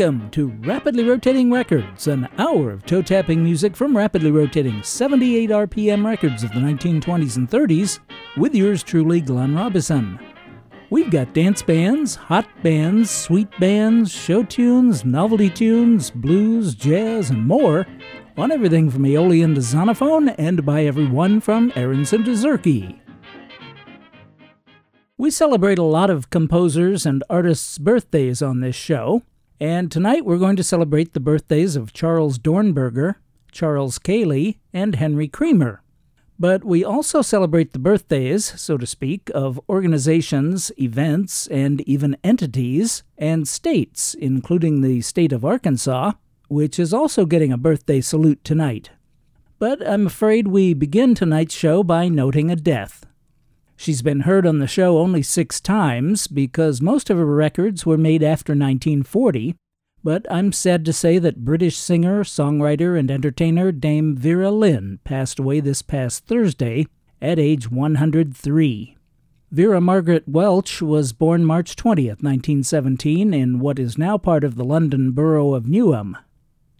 Welcome to Rapidly Rotating Records, an hour of toe tapping music from rapidly rotating 78 RPM records of the 1920s and 30s, with yours truly, Glenn Robison. We've got dance bands, hot bands, sweet bands, show tunes, novelty tunes, blues, jazz, and more on everything from Aeolian to Zonophone and by everyone from Aaronson to Zurke. We celebrate a lot of composers and artists' birthdays on this show, and tonight we're going to celebrate the birthdays of Charles Dornberger, Charles Kaley, and Henry Creamer. But we also celebrate the birthdays, so to speak, of organizations, events, and even entities and states, including the state of Arkansas, which is also getting a birthday salute tonight. But I'm afraid we begin tonight's show by noting a death. She's been heard on the show only six times because most of her records were made after 1940, but I'm sad to say that British singer, songwriter, and entertainer Dame Vera Lynn passed away this past Thursday at age 103. Vera Margaret Welch was born March 20th, 1917, in what is now part of the London borough of Newham.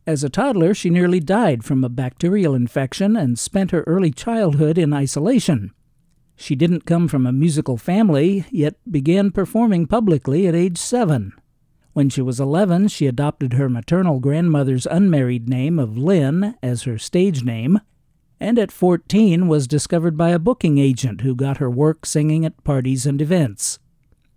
As a toddler, she nearly died from a bacterial infection and spent her early childhood in isolation. She didn't come from a musical family, yet began performing publicly at age seven. When she was 11, she adopted her maternal grandmother's unmarried name of Lynn as her stage name, and at 14 was discovered by a booking agent who got her work singing at parties and events.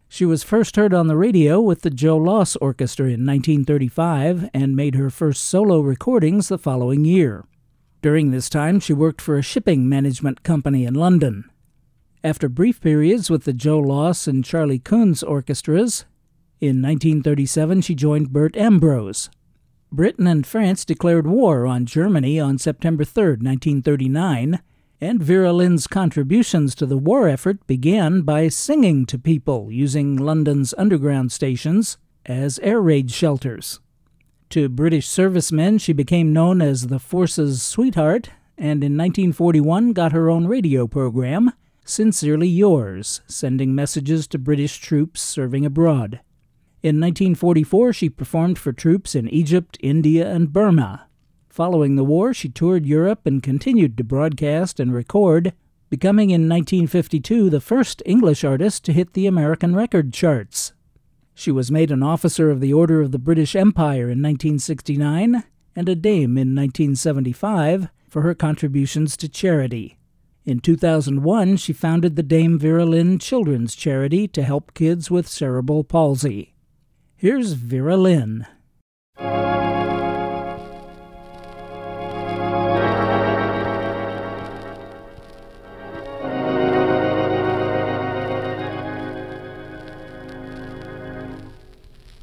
She was first heard on the radio with the Joe Loss Orchestra in 1935 and made her first solo recordings the following year. During this time, she worked for a shipping management company in London. After brief periods with the Joe Loss and Charlie Kunz orchestras, in 1937 she joined Bert Ambrose. Britain and France declared war on Germany on September 3, 1939, and Vera Lynn's contributions to the war effort began by singing to people using London's underground stations as air raid shelters. To British servicemen, she became known as the Force's sweetheart, and in 1941 got her own radio program, Sincerely yours, sending messages to British troops serving abroad. In 1944, she performed for troops in Egypt, India, and Burma. Following the war, she toured Europe and continued to broadcast and record, becoming in 1952 the first English artist to hit the American record charts. She was made an Officer of the Order of the British Empire in 1969 and a Dame in 1975 for her contributions to charity. In 2001, she founded the Dame Vera Lynn Children's Charity to help kids with cerebral palsy. Here's Vera Lynn.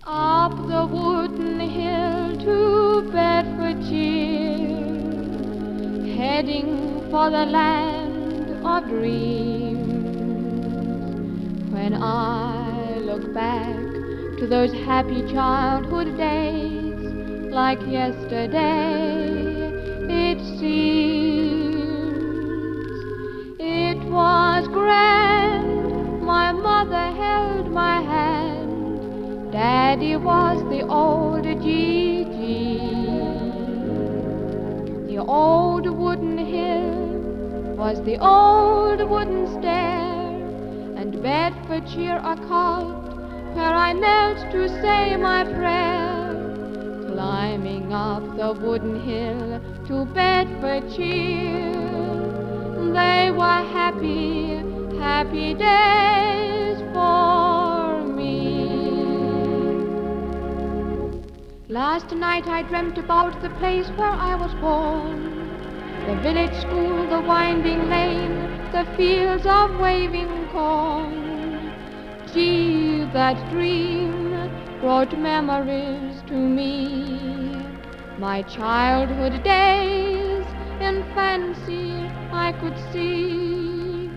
Up the wooden hill to Bedfordshire, heading for the land of dreams. When I look back to those happy childhood days, like yesterday, it seems it was grand. My mother held my hand. Daddy was the old Gigi. The old was the old wooden stair, and Bedfordshire cot where I knelt to say my prayer. Climbing up the wooden hill to Bedfordshire, they were happy, happy days for me. Last night I dreamt about the place where I was born. The village school, the winding lane, the fields of waving corn. Gee, that dream brought memories to me. My childhood days in fancy I could see.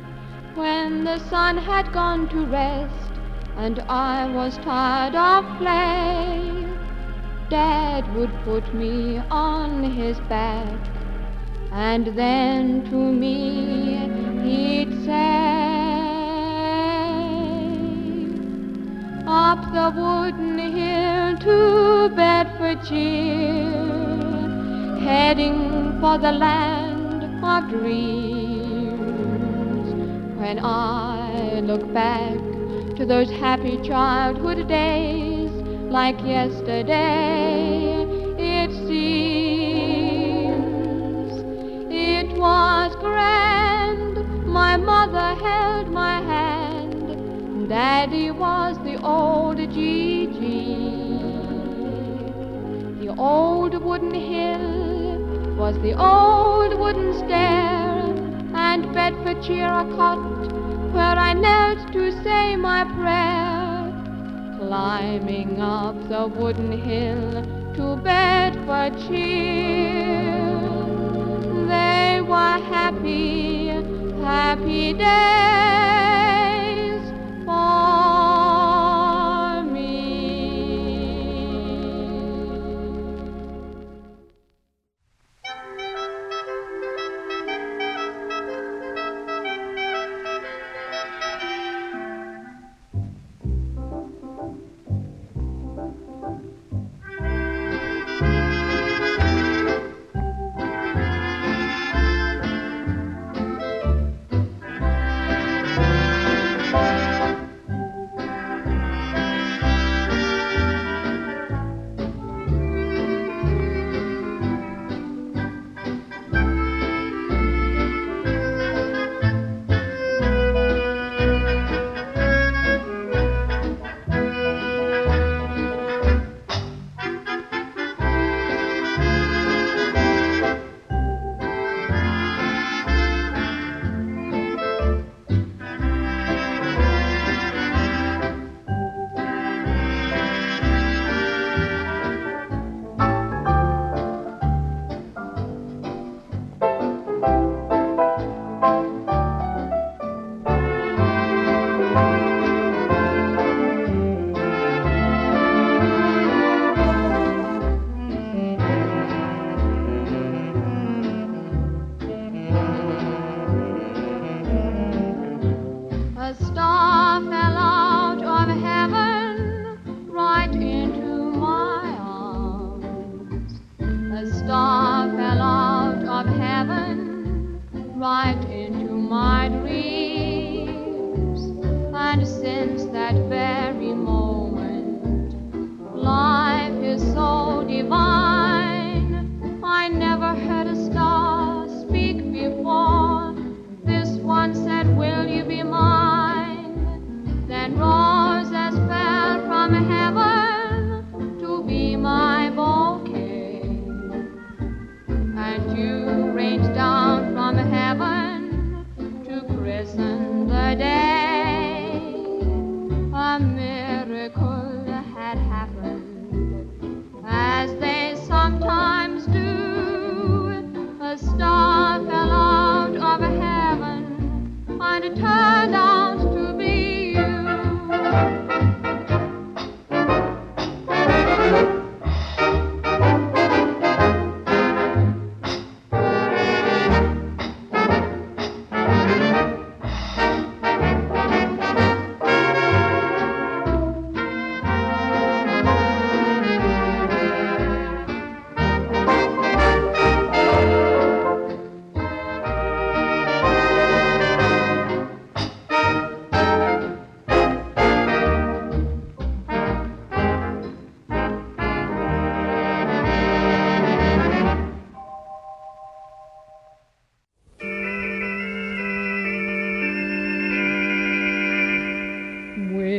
When the sun had gone to rest and I was tired of play, Dad would put me on his back and then to me he'd say, Up the wooden hill to Bedfordshire, heading for the land of dreams. When I look back to those happy childhood days, like yesterday, was grand. My mother held my hand, Daddy was the old Gigi. The old wooden hill was the old wooden stair, and Bedfordshire a cot where I knelt to say my prayer, climbing up the wooden hill to Bedfordshire. Happy, happy days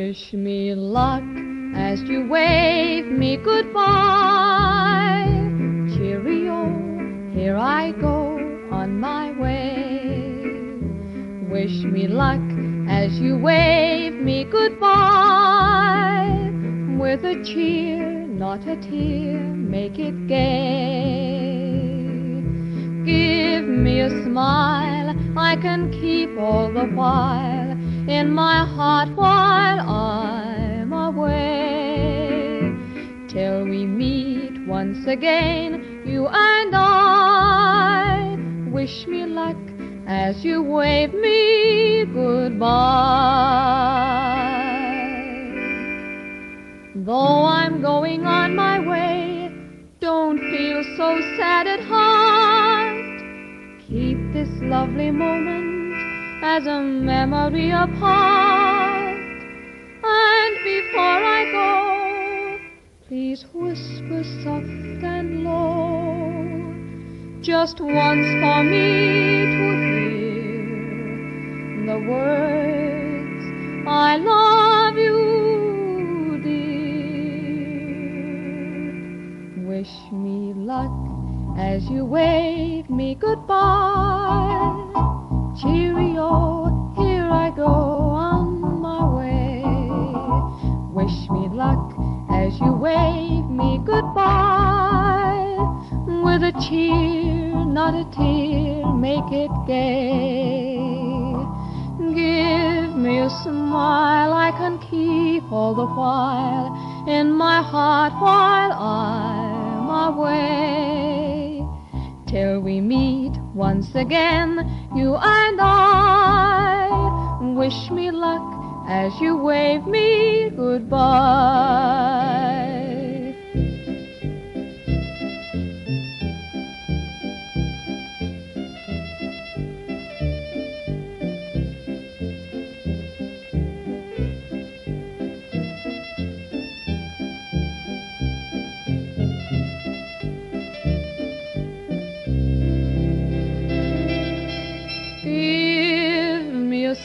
Wish me luck as you wave me goodbye. Cheerio, here I go on my way. Wish me luck as you wave me goodbye. With a cheer, not a tear, make it gay. Give me a smile I can keep all the while in my heart while I'm away. Till we meet once again, you and I. Wish me luck as you wave me goodbye. Though I'm going on my way, don't feel so sad at heart. Keep this lovely moment as a memory apart. And before I go, please whisper soft and low, just once for me to hear the words I love you, dear. Wish me luck as you wave me goodbye. Cheerio, here I go on my way. Wish me luck as you wave me goodbye. With a cheer, not a tear, make it gay. Give me a smile I can keep all the while in my heart while I'm away. Till we meet once again, you and I. Wish me luck as you wave me goodbye.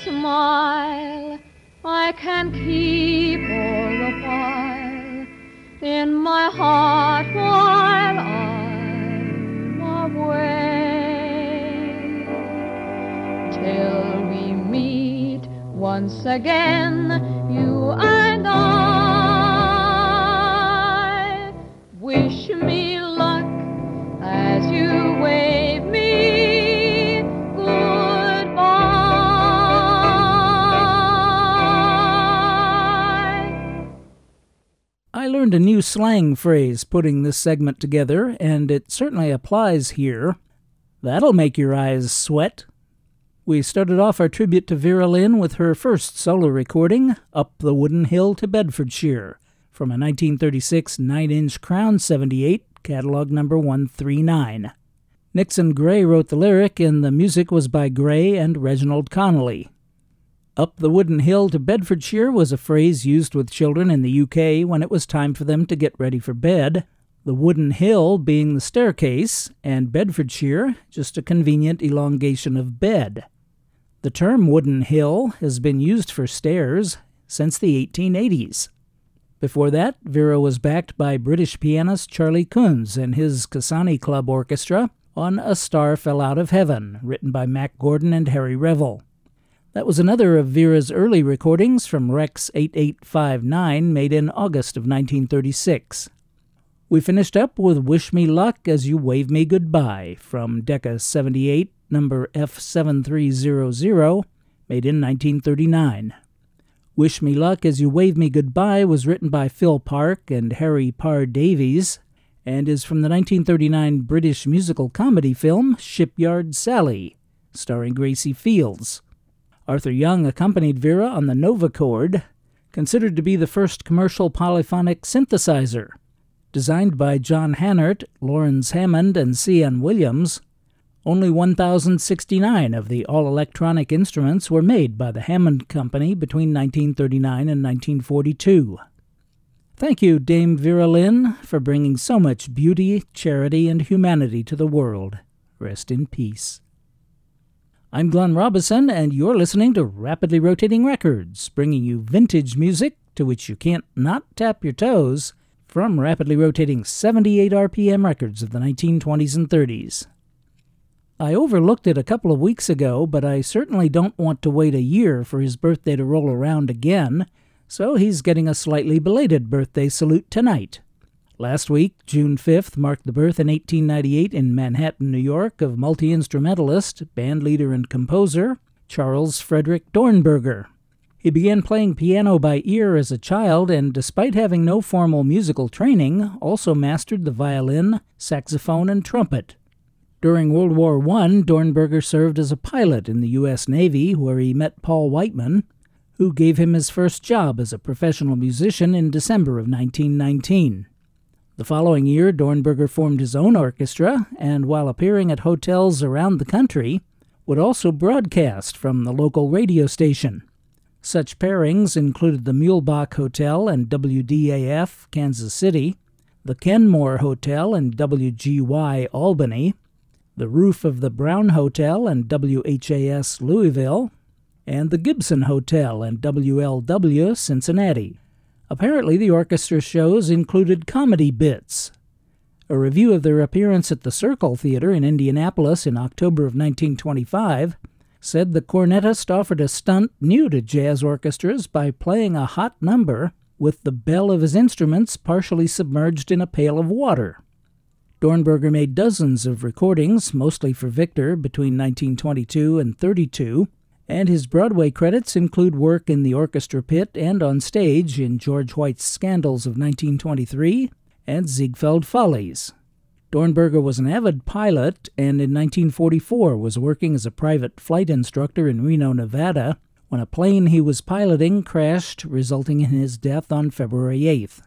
Smile I can keep all the while in my heart while I'm away. Till we meet once again, a new slang phrase putting this segment together, and it certainly applies here. That'll make your eyes sweat. We started off our tribute to Vera Lynn with her first solo recording, Up the Wooden Hill to Bedfordshire, from a 1936 9 inch Crown 78, catalog number 139. Nixon Gray wrote the lyric, and the music was by Gray and Reginald Connelly. Up the wooden hill to Bedfordshire was a phrase used with children in the UK when it was time for them to get ready for bed, the wooden hill being the staircase, and Bedfordshire just a convenient elongation of bed. The term wooden hill has been used for stairs since the 1880s. Before that, Vera was backed by British pianist Charlie Kunz and his Casani Club Orchestra on A Star Fell Out of Heaven, written by Mack Gordon and Harry Revel. That was another of Vera's early recordings from Rex 8859, made in August of 1936. We finished up with Wish Me Luck as You Wave Me Goodbye from Decca 78, number F7300, made in 1939. Wish Me Luck as You Wave Me Goodbye was written by Phil Park and Harry Parr Davies and is from the 1939 British musical comedy film Shipyard Sally, starring Gracie Fields. Arthur Young accompanied Vera on the Novachord, considered to be the first commercial polyphonic synthesizer. Designed by John Hanert, Lawrence Hammond, and C.N. Williams, only 1,069 of the all electronic instruments were made by the Hammond Company between 1939 and 1942. Thank you, Dame Vera Lynn, for bringing so much beauty, charity, and humanity to the world. Rest in peace. I'm Glenn Robison, and you're listening to Rapidly Rotating Records, bringing you vintage music to which you can't not tap your toes from rapidly rotating 78 RPM records of the 1920s and 30s. I overlooked it a couple of weeks ago, but I certainly don't want to wait a year for his birthday to roll around again, so he's getting a slightly belated birthday salute tonight. Last week, June 5th, marked the birth in 1898 in Manhattan, New York, of multi instrumentalist, bandleader, and composer Charles Frederick Dornberger. He began playing piano by ear as a child and, despite having no formal musical training, also mastered the violin, saxophone, and trumpet. During World War I, Dornberger served as a pilot in the U.S. Navy, where he met Paul Whiteman, who gave him his first job as a professional musician in December of 1919. The following year, Dornberger formed his own orchestra, and while appearing at hotels around the country, would also broadcast from the local radio station. Such pairings included the Muehlebach Hotel and WDAF, Kansas City, the Kenmore Hotel and WGY, Albany, the roof of the Brown Hotel and WHAS, Louisville, and the Gibson Hotel and WLW Cincinnati. Apparently, the orchestra shows included comedy bits. A review of their appearance at the Circle Theater in Indianapolis in October of 1925 said the cornetist offered a stunt new to jazz orchestras by playing a hot number with the bell of his instruments partially submerged in a pail of water. Dornberger made dozens of recordings, mostly for Victor, between 1922 and 32, and his Broadway credits include work in the orchestra pit and on stage in George White's Scandals of 1923 and Ziegfeld Follies. Dornberger was an avid pilot and in 1944 was working as a private flight instructor in Reno, Nevada, when a plane he was piloting crashed, resulting in his death on February 8th.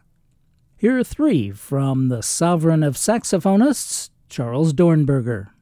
Here are three from the sovereign of saxophonists, Charles Dornberger.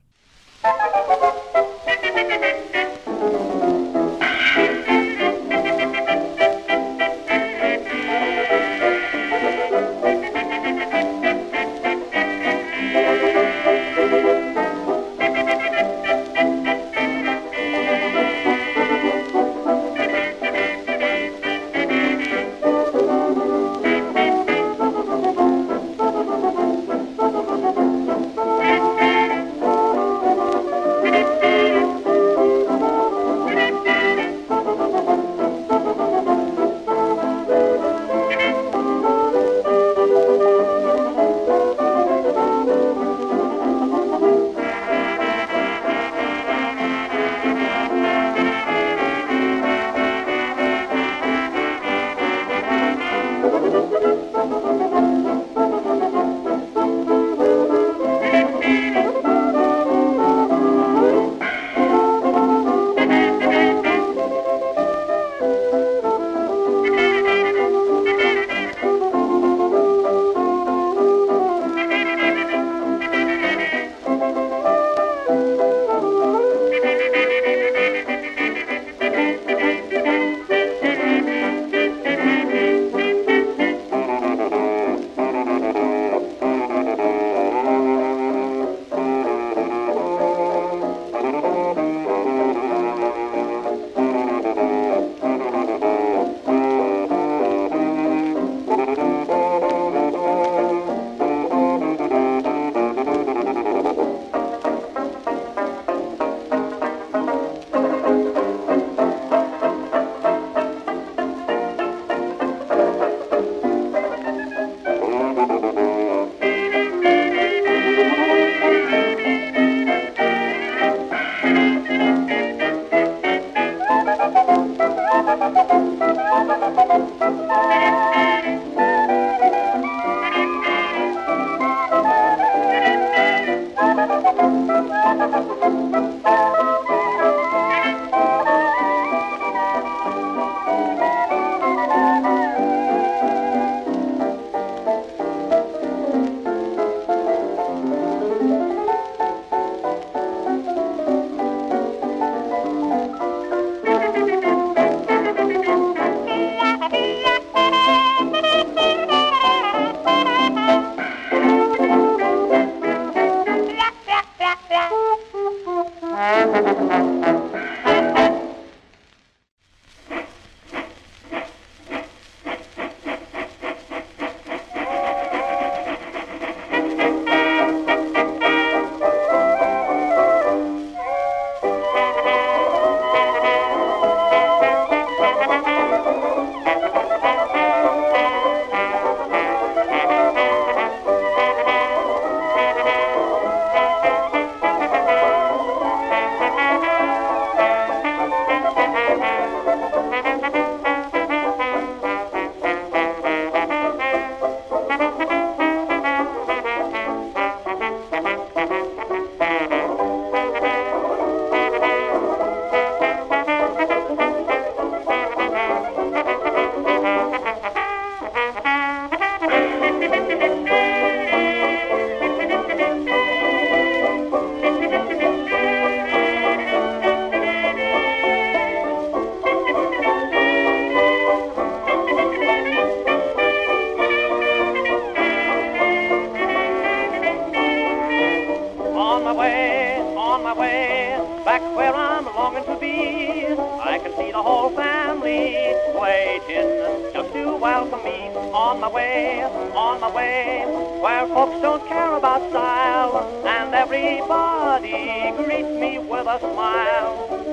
Waiting just to welcome me on my way, on my way, where folks don't care about style, and everybody greets me with a smile.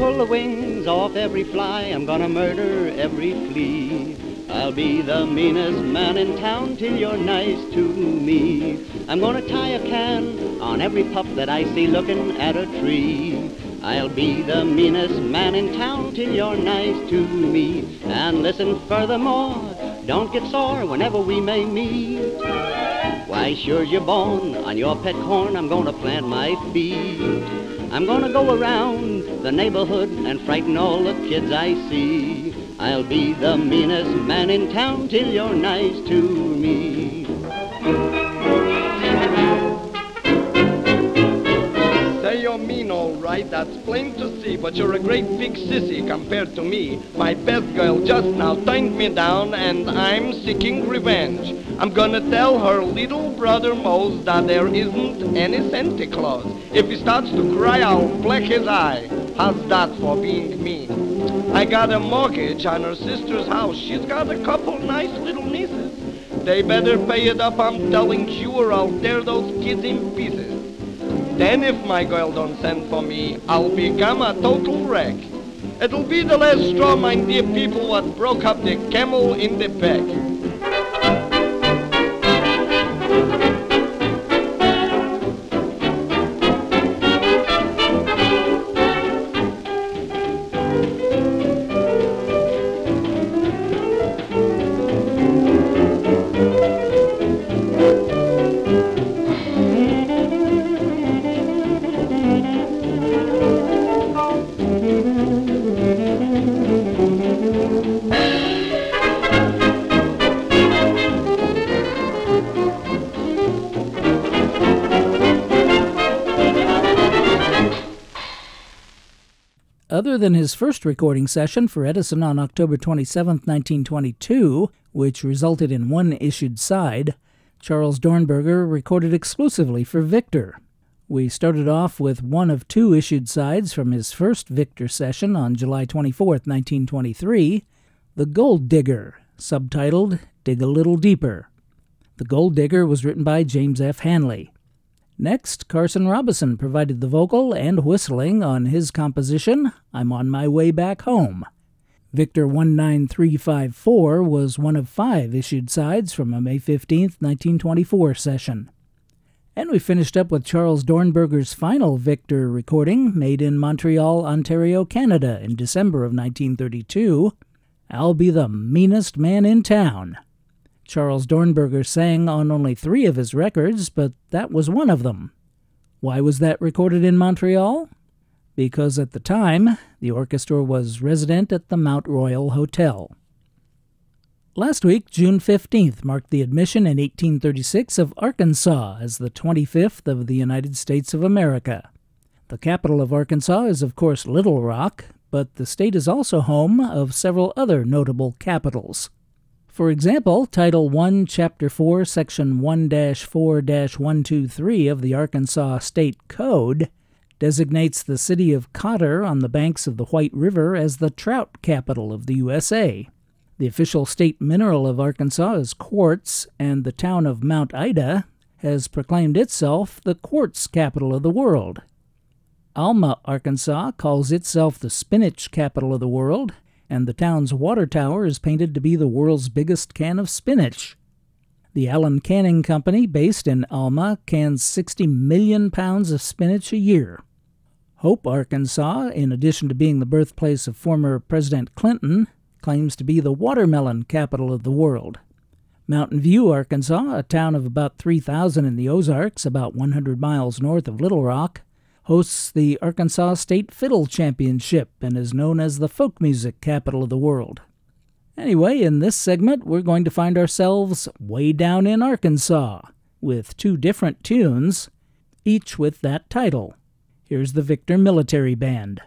Pull the wings off every fly. I'm gonna murder every flea. I'll be the meanest man in town till you're nice to me. I'm gonna tie a can on every pup that I see looking at a tree. I'll be the meanest man in town till you're nice to me. And listen furthermore, don't get sore whenever we may meet. Why, sure you're born on your pet corn, I'm gonna plant my feet. I'm gonna go around the neighborhood and frighten all the kids I see. I'll be the meanest man in town till you're nice to me. Say you're mean, all right, that's plain to see, but you're a great big sissy compared to me. My best girl just now turned me down, and I'm seeking revenge. I'm gonna tell her little brother Mose that there isn't any Santa Claus. If he starts to cry, I'll black his eye. How's that for being mean? I got a mortgage on her sister's house. She's got a couple nice little nieces. They better pay it up, I'm telling you, or I'll tear those kids in pieces. Then if my girl don't send for me, I'll become a total wreck. It'll be the last straw, my dear people, what broke up the camel in the pack. Than his first recording session for Edison on October 27, 1922, which resulted in one issued side, Charles Dornberger recorded exclusively for Victor. We started off with one of two issued sides from his first Victor session on July 24, 1923, The Gold Digger, subtitled Dig a Little Deeper. The Gold Digger was written by James F. Hanley. Next, Carson Robison provided the vocal and whistling on his composition, I'm on My Way Back Home. Victor 19354 was one of five issued sides from a May 15, 1924 session. And we finished up with Charles Dornberger's final Victor recording, made in Montreal, Ontario, Canada, in December of 1932. I'll be the meanest man in town. Charles Dornberger sang on only three of his records, but that was one of them. Why was that recorded in Montreal? Because at the time, the orchestra was resident at the Mount Royal Hotel. Last week, June 15th, marked the admission in 1836 of Arkansas as the 25th of the United States of America. The capital of Arkansas is, of course, Little Rock, but the state is also home of several other notable capitals. For example, Title I, Chapter 4, Section 1 4 123 of the Arkansas State Code designates the city of Cotter on the banks of the White River as the trout capital of the USA. The official state mineral of Arkansas is quartz, and the town of Mount Ida has proclaimed itself the quartz capital of the world. Alma, Arkansas calls itself the spinach capital of the world, and the town's water tower is painted to be the world's biggest can of spinach. The Allen Canning Company, based in Alma, cans 60 million pounds of spinach a year. Hope, Arkansas, in addition to being the birthplace of former President Clinton, claims to be the watermelon capital of the world. Mountain View, Arkansas, a town of about 3,000 in the Ozarks, about 100 miles north of Little Rock, hosts the Arkansas State Fiddle Championship and is known as the folk music capital of the world. Anyway, in this segment, we're going to find ourselves way down in Arkansas with two different tunes, each with that title. Here's the Victor Military Band.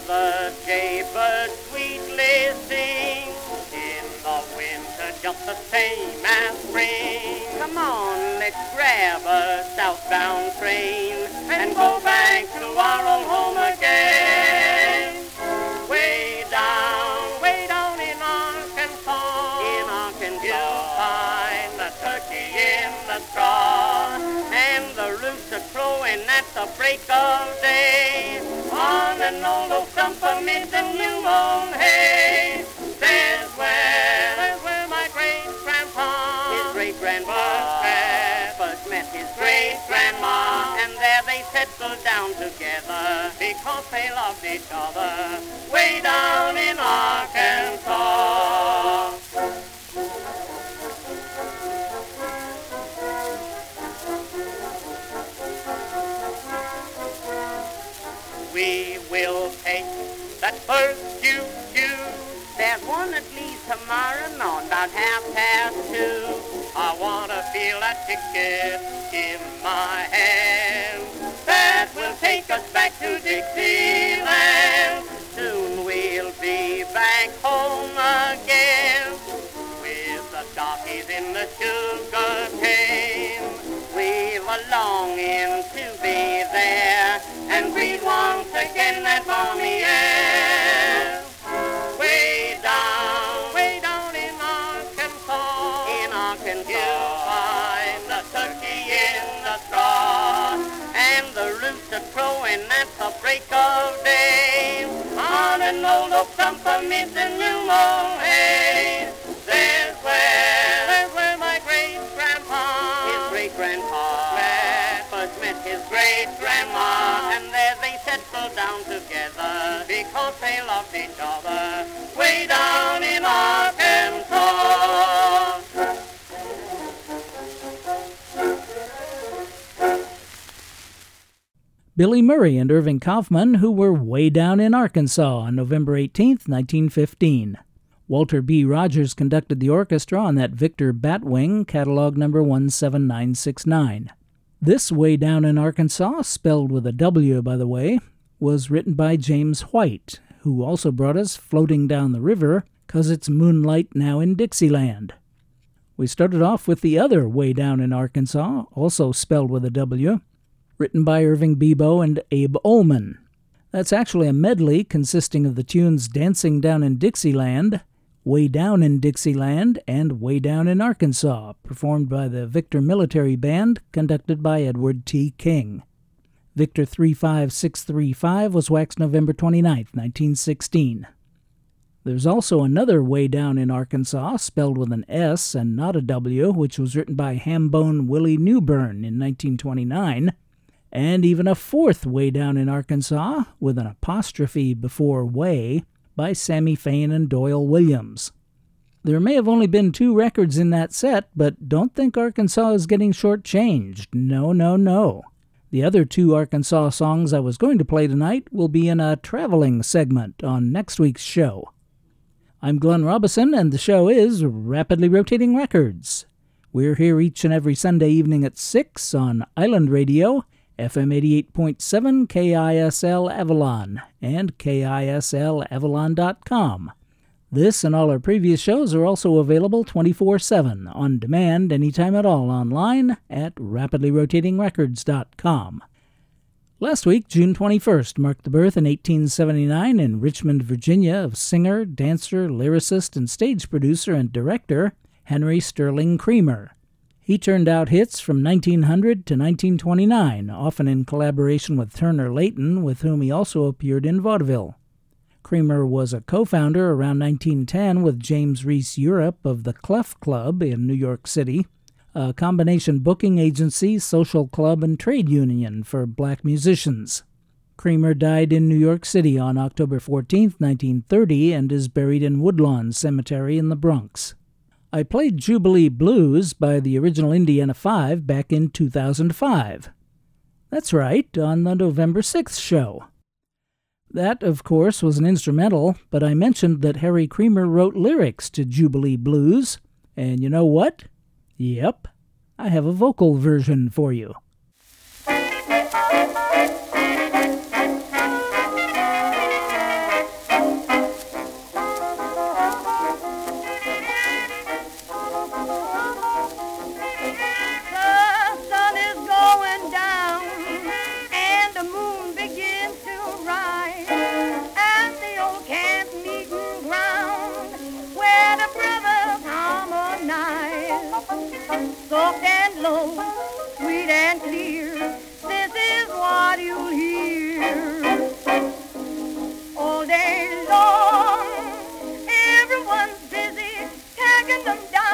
The jaybird sweetly sing in the winter just the same as spring. Come on, let's grab a southbound train and go back to our old home again. At the break of day on an old oak stump amid the new mown hay. There's where, there's where my great grandpa, his great grandpa, first met his great grandma, and there they settled down together because they loved each other. Way down in Arkansas. Will take that first choo-choo. There's one that leaves tomorrow morning about half past two. I want to feel that ticket in my hand. That will take us back to Dixieland. Soon we'll be back home again with the darkies in the sugar cane. We've a longing to be there once again that balmy air. Way down, way down in Arkansas, in Arkansas, you'll find the turkey in the straw and the rooster crowing at the break of day on an old oak stump amid the new mown hay. There's where, there's where my great grandpa, his great grandpa, first met his great grandma, they loved each other. Way down in Arkansas. Billy Murray and Irving Kaufman, who were way down in Arkansas on November 18, 1915. Walter B. Rogers conducted the orchestra on that Victor Batwing, catalog number 17969. This Way Down in Arkansas, spelled with a W by the way, was written by James White, who also brought us Floating Down the River, 'cause it's moonlight now in Dixieland. We started off with the other Way Down in Arkansas, also spelled with a W, written by Irving Bibo and Abe Olman. That's actually a medley consisting of the tunes Dancing Down in Dixieland, Way Down in Dixieland, and Way Down in Arkansas, performed by the Victor Military Band, conducted by Edward T. King. Victor 35635 was waxed November 29, 1916. There's also another Way Down in Arkansas, spelled with an S and not a W, which was written by Hambone Willie Newbern in 1929, and even a fourth Way Down in Arkansas, with an apostrophe before Way, by Sammy Fain and Doyle Williams. There may have only been two records in that set, but don't think Arkansas is getting shortchanged. No, no, no. The other two Arkansas songs I was going to play tonight will be in a traveling segment on next week's show. I'm Glenn Robison, and the show is Rapidly Rotating Records. We're here each and every Sunday evening at 6 on Island Radio, FM 88.7 KISL Avalon, and KISLAvalon.com. This and all our previous shows are also available 24 7 on demand anytime at all online at rapidlyrotatingrecords.com. Last week, June 21st, marked the birth in 1879 in Richmond, Virginia, of singer, dancer, lyricist, and stage producer and director Henry Sterling Creamer. He turned out hits from 1900 to 1929, often in collaboration with Turner Layton, with whom he also appeared in vaudeville. Creamer was a co founder around 1910 with James Reese Europe of the Clef Club in New York City, a combination booking agency, social club, and trade union for black musicians. Creamer died in New York City on October 14, 1930, and is buried in Woodlawn Cemetery in the Bronx. I played Jubilee Blues by the original Indiana Five back in 2005. That's right, on the November 6th show. That, of course, was an instrumental, but I mentioned that Harry Creamer wrote lyrics to Jubilee Blues, and you know what? Yep, I have a vocal version for you. soft and low, sweet and clear. This is what you'll hear all day long. Everyone's busy tagging them down.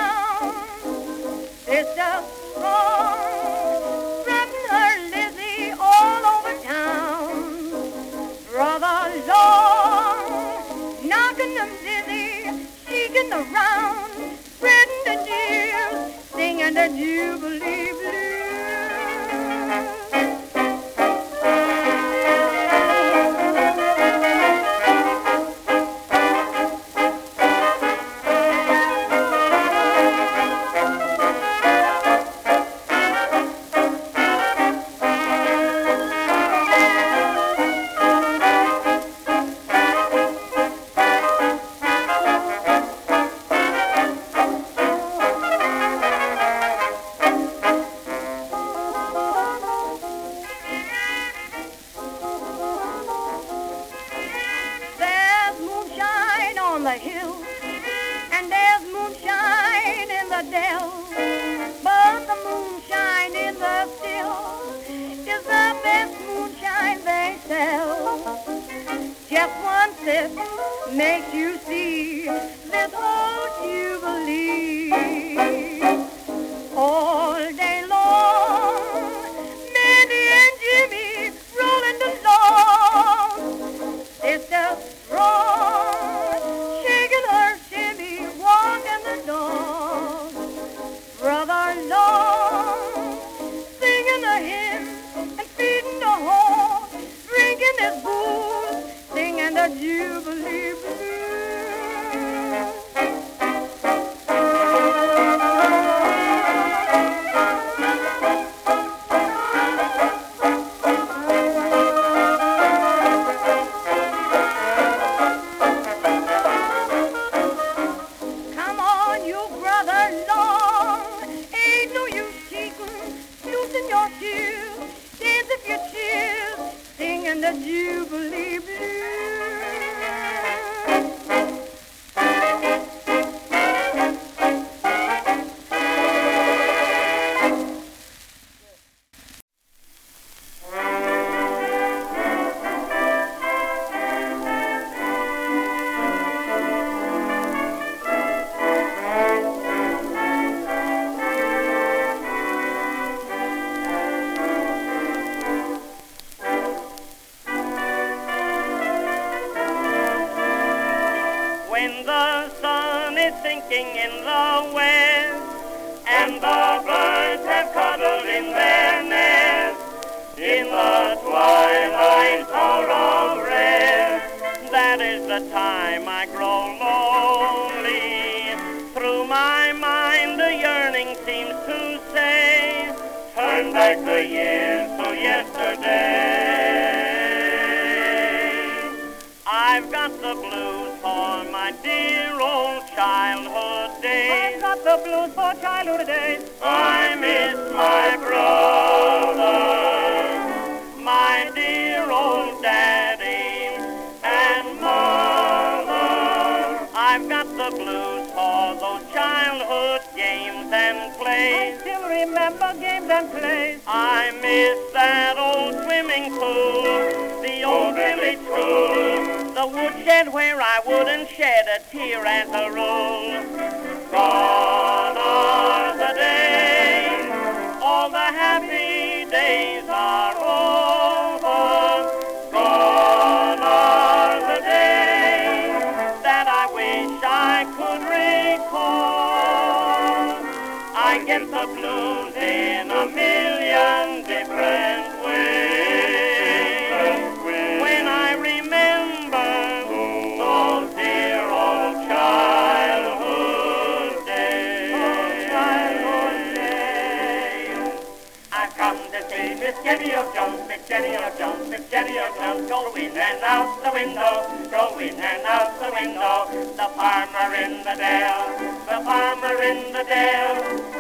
steady. Go in and out the window, go in and out the window. The farmer in the dell, the farmer in the dell.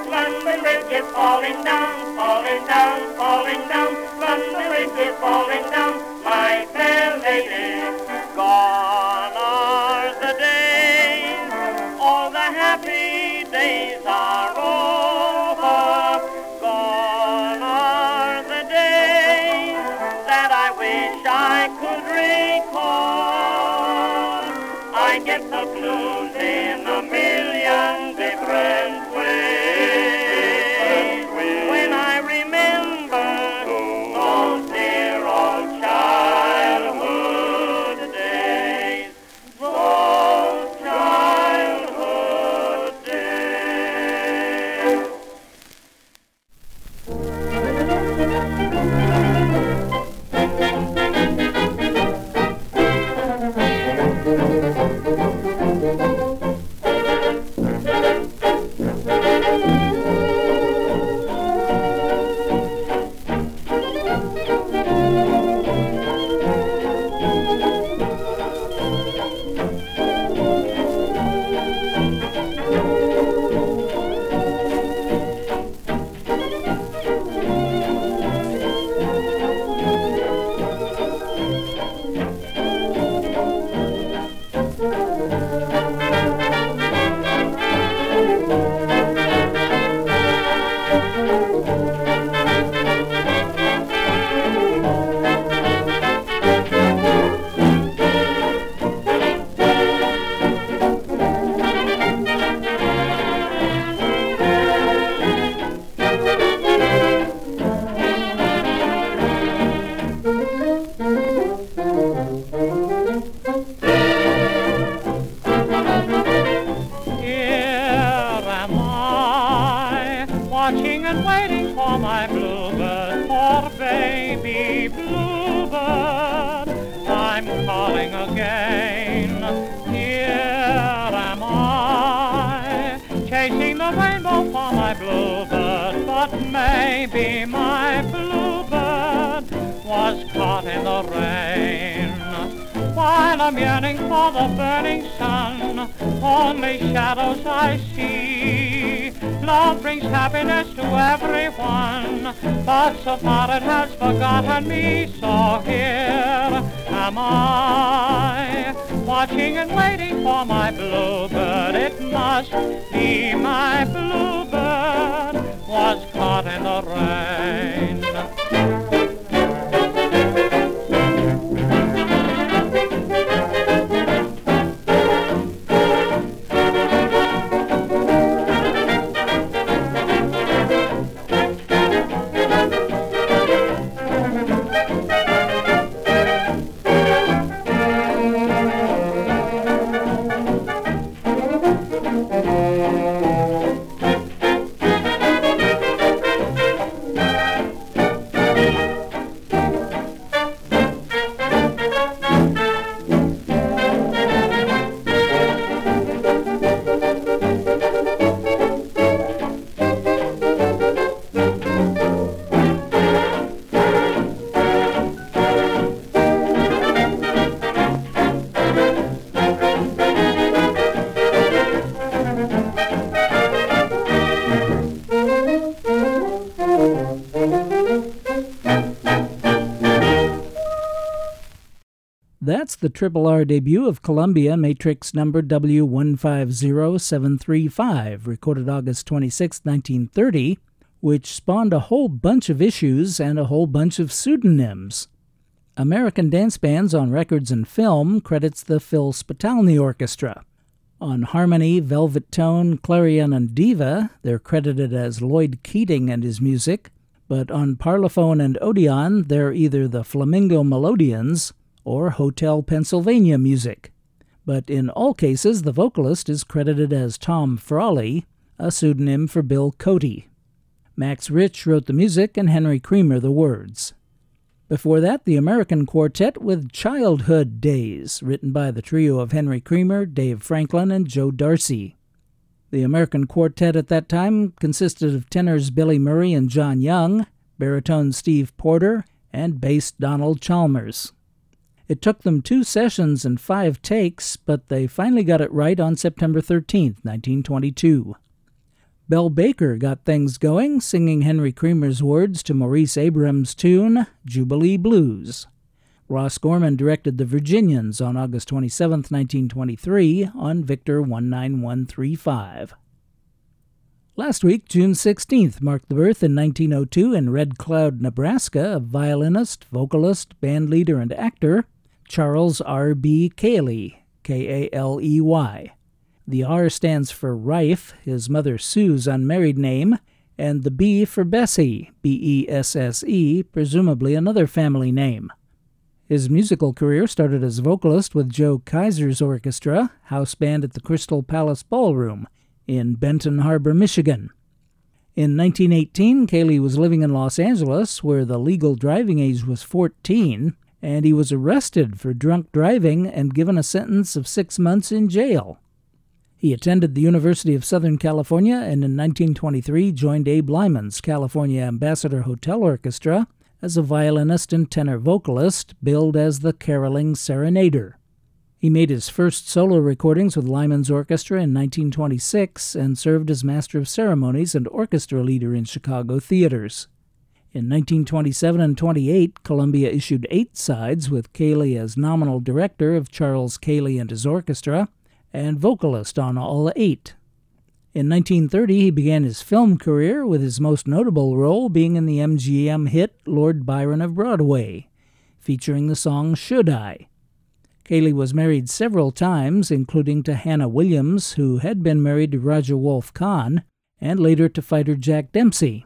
London Bridge is falling down, falling down, falling down. London Bridge is falling down, my fair lady. The Triple R debut of Columbia Matrix number W150735, recorded August 26, 1930, which spawned a whole bunch of issues and a whole bunch of pseudonyms. American Dance Bands on Records and Film credits the Phil Spitalny Orchestra. On Harmony, Velvet Tone, Clarion, and Diva, they're credited as Lloyd Keating and his music, but on Parlophone and Odeon, they're either the Flamingo Melodians or Hotel Pennsylvania music. But in all cases, the vocalist is credited as Tom Frawley, a pseudonym for Bill Cody. Max Rich wrote the music and Henry Creamer the words. Before that, the American Quartet with Childhood Days, written by the trio of Henry Creamer, Dave Franklin, and Joe Darcy. The American Quartet at that time consisted of tenors Billy Murray and John Young, baritone Steve Porter, and bass Donald Chalmers. It took them two sessions and five takes, but they finally got it right on September 13, 1922. Belle Baker got things going, singing Henry Creamer's words to Maurice Abrams' tune, Jubilee Blues. Ross Gorman directed The Virginians on August 27, 1923, on Victor 19135. Last week, June 16th, marked the birth in 1902 in Red Cloud, Nebraska, of violinist, vocalist, bandleader, and actor Charles R. B. Kaley, K A L E Y. The R stands for Rife, his mother Sue's unmarried name, and the B for Besse, B E S S E, presumably another family name. His musical career started as vocalist with Joe Kaiser's orchestra, house band at the Crystal Palace Ballroom in Benton Harbor, Michigan. In 1918, Kaley was living in Los Angeles, where the legal driving age was 14, and he was arrested for drunk driving and given a sentence of six months in jail. He attended the University of Southern California and in 1923 joined Abe Lyman's California Ambassador Hotel Orchestra as a violinist and tenor vocalist, billed as the caroling serenader. He made his first solo recordings with Lyman's Orchestra in 1926 and served as Master of Ceremonies and orchestra leader in Chicago theaters. In 1927 and 28, Columbia issued eight sides with Kaley as nominal director of Charles Kaley and his orchestra and vocalist on all eight. In 1930, he began his film career with his most notable role being in the MGM hit Lord Byron of Broadway, featuring the song Should I. Kaley was married several times, including to Hannah Williams, who had been married to Roger Wolf Kahn, and later to fighter Jack Dempsey.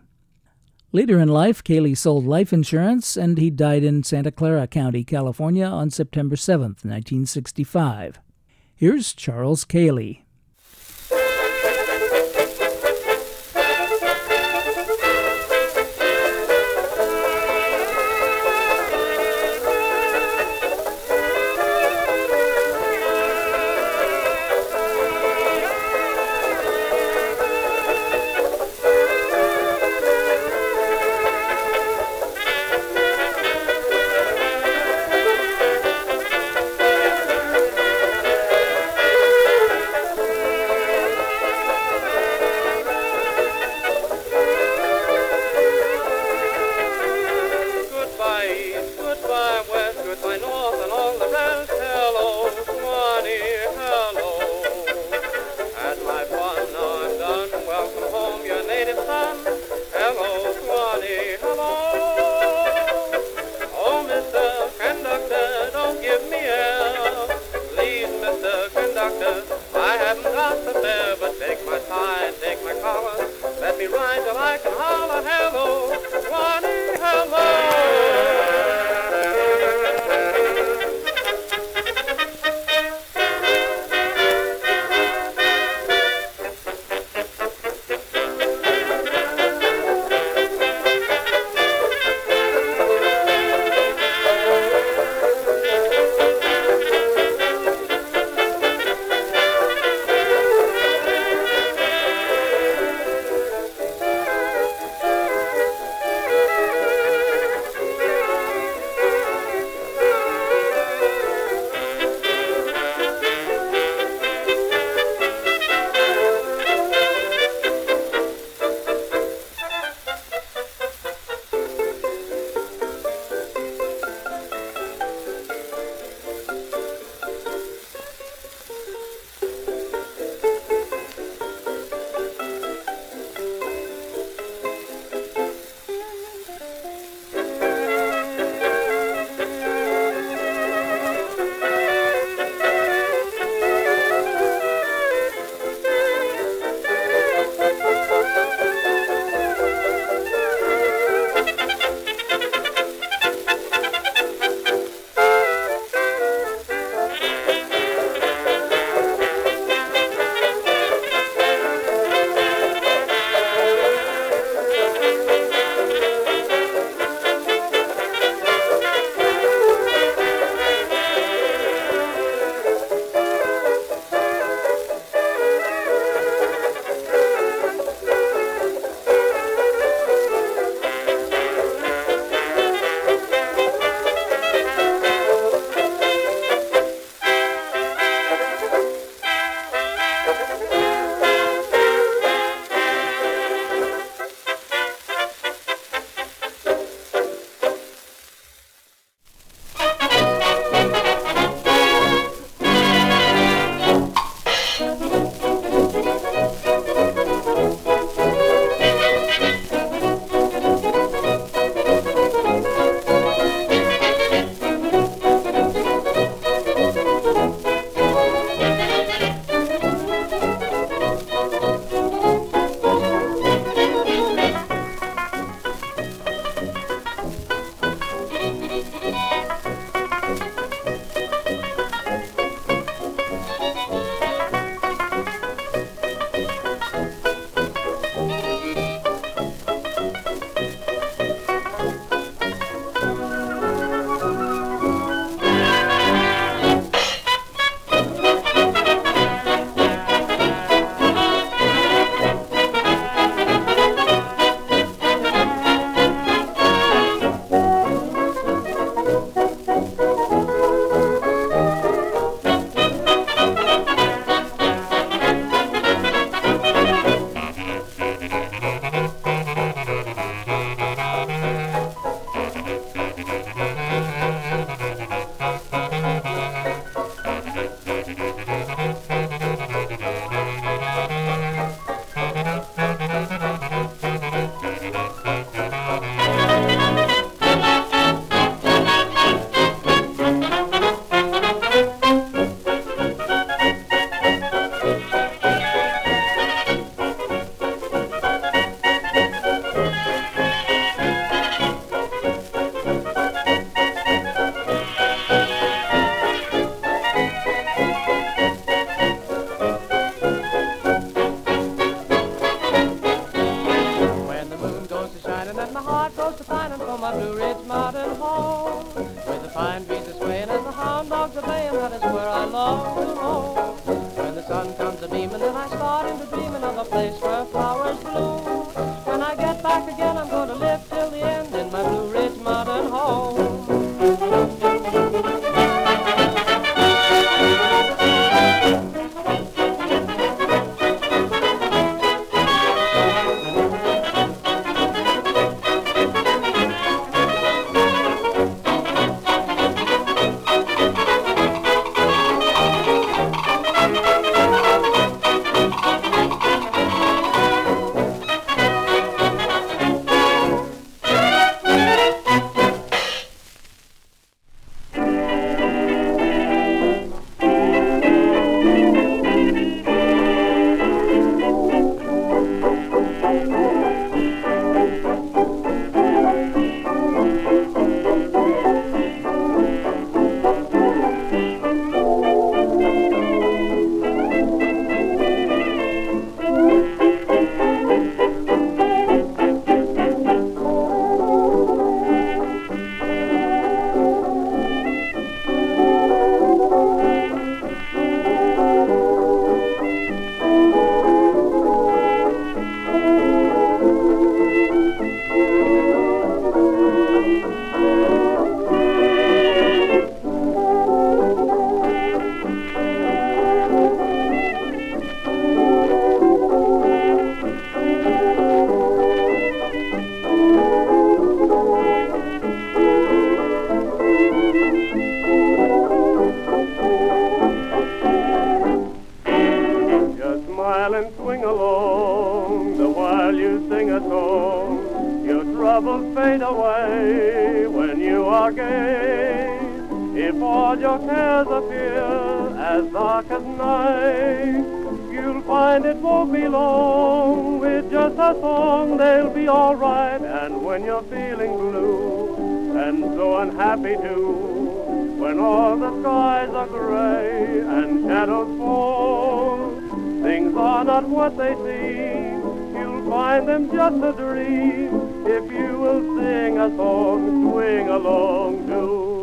Later in life, Kaley sold life insurance and he died in Santa Clara County, California on September 7, 1965. Here's Charles Kaley. You'll it won't be long. With just a song, they'll be all right. And when you're feeling blue and so unhappy too, when all the skies are gray and shadows fall, things are not what they seem. You'll find them just a dream if you will sing a song, swing along too.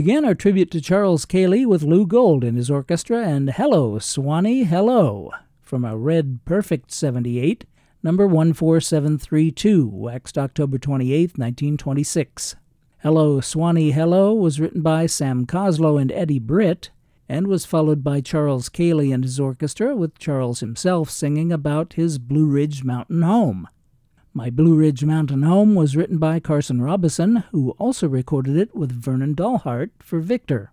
We began our tribute to Charles Kaley with Lou Gold and his orchestra and Hello, Swanee, Hello, from a Red Perfect 78, number 14732, waxed October 28, 1926. Hello, Swanee, Hello was written by Sam Coslow and Addy Britt and was followed by Charles Kaley and his orchestra, with Charles himself singing about his Blue Ridge Mountain home. My Blue Ridge Mountain Home was written by Carson Robison, who also recorded it with Vernon Dalhart for Victor.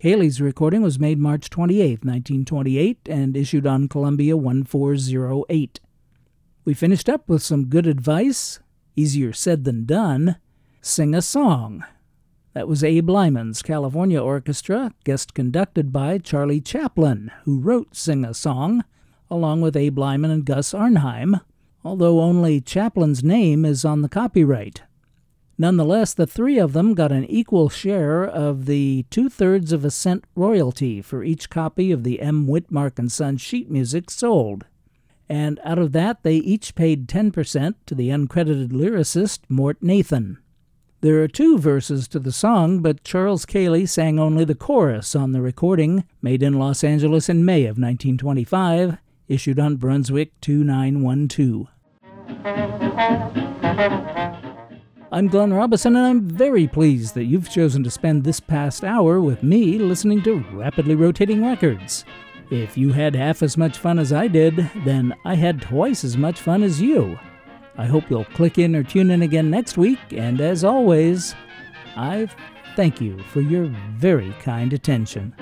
Kaley's recording was made March 28, 1928, and issued on Columbia 1408. We finished up with some good advice, easier said than done. Sing a song. That was Abe Lyman's California Orchestra, guest conducted by Charlie Chaplin, who wrote Sing a Song, along with Abe Lyman and Gus Arnheim, although only Chaplin's name is on the copyright. Nonetheless, the three of them got an equal share of the two thirds of a cent royalty for each copy of the M. Witmark and Son sheet music sold. and out of that they each paid 10% to the uncredited lyricist Mort Nathan. There are two verses to the song, but Charles Kaley sang only the chorus on the recording made in Los Angeles in May of 1925, issued on Brunswick 2912. I'm Glenn Robison, and I'm very pleased that you've chosen to spend this past hour with me listening to Rapidly Rotating Records. If you had half as much fun as I did, then I had twice as much fun as you. I hope you'll click in or tune in again next week, and as always, I thank you for your very kind attention.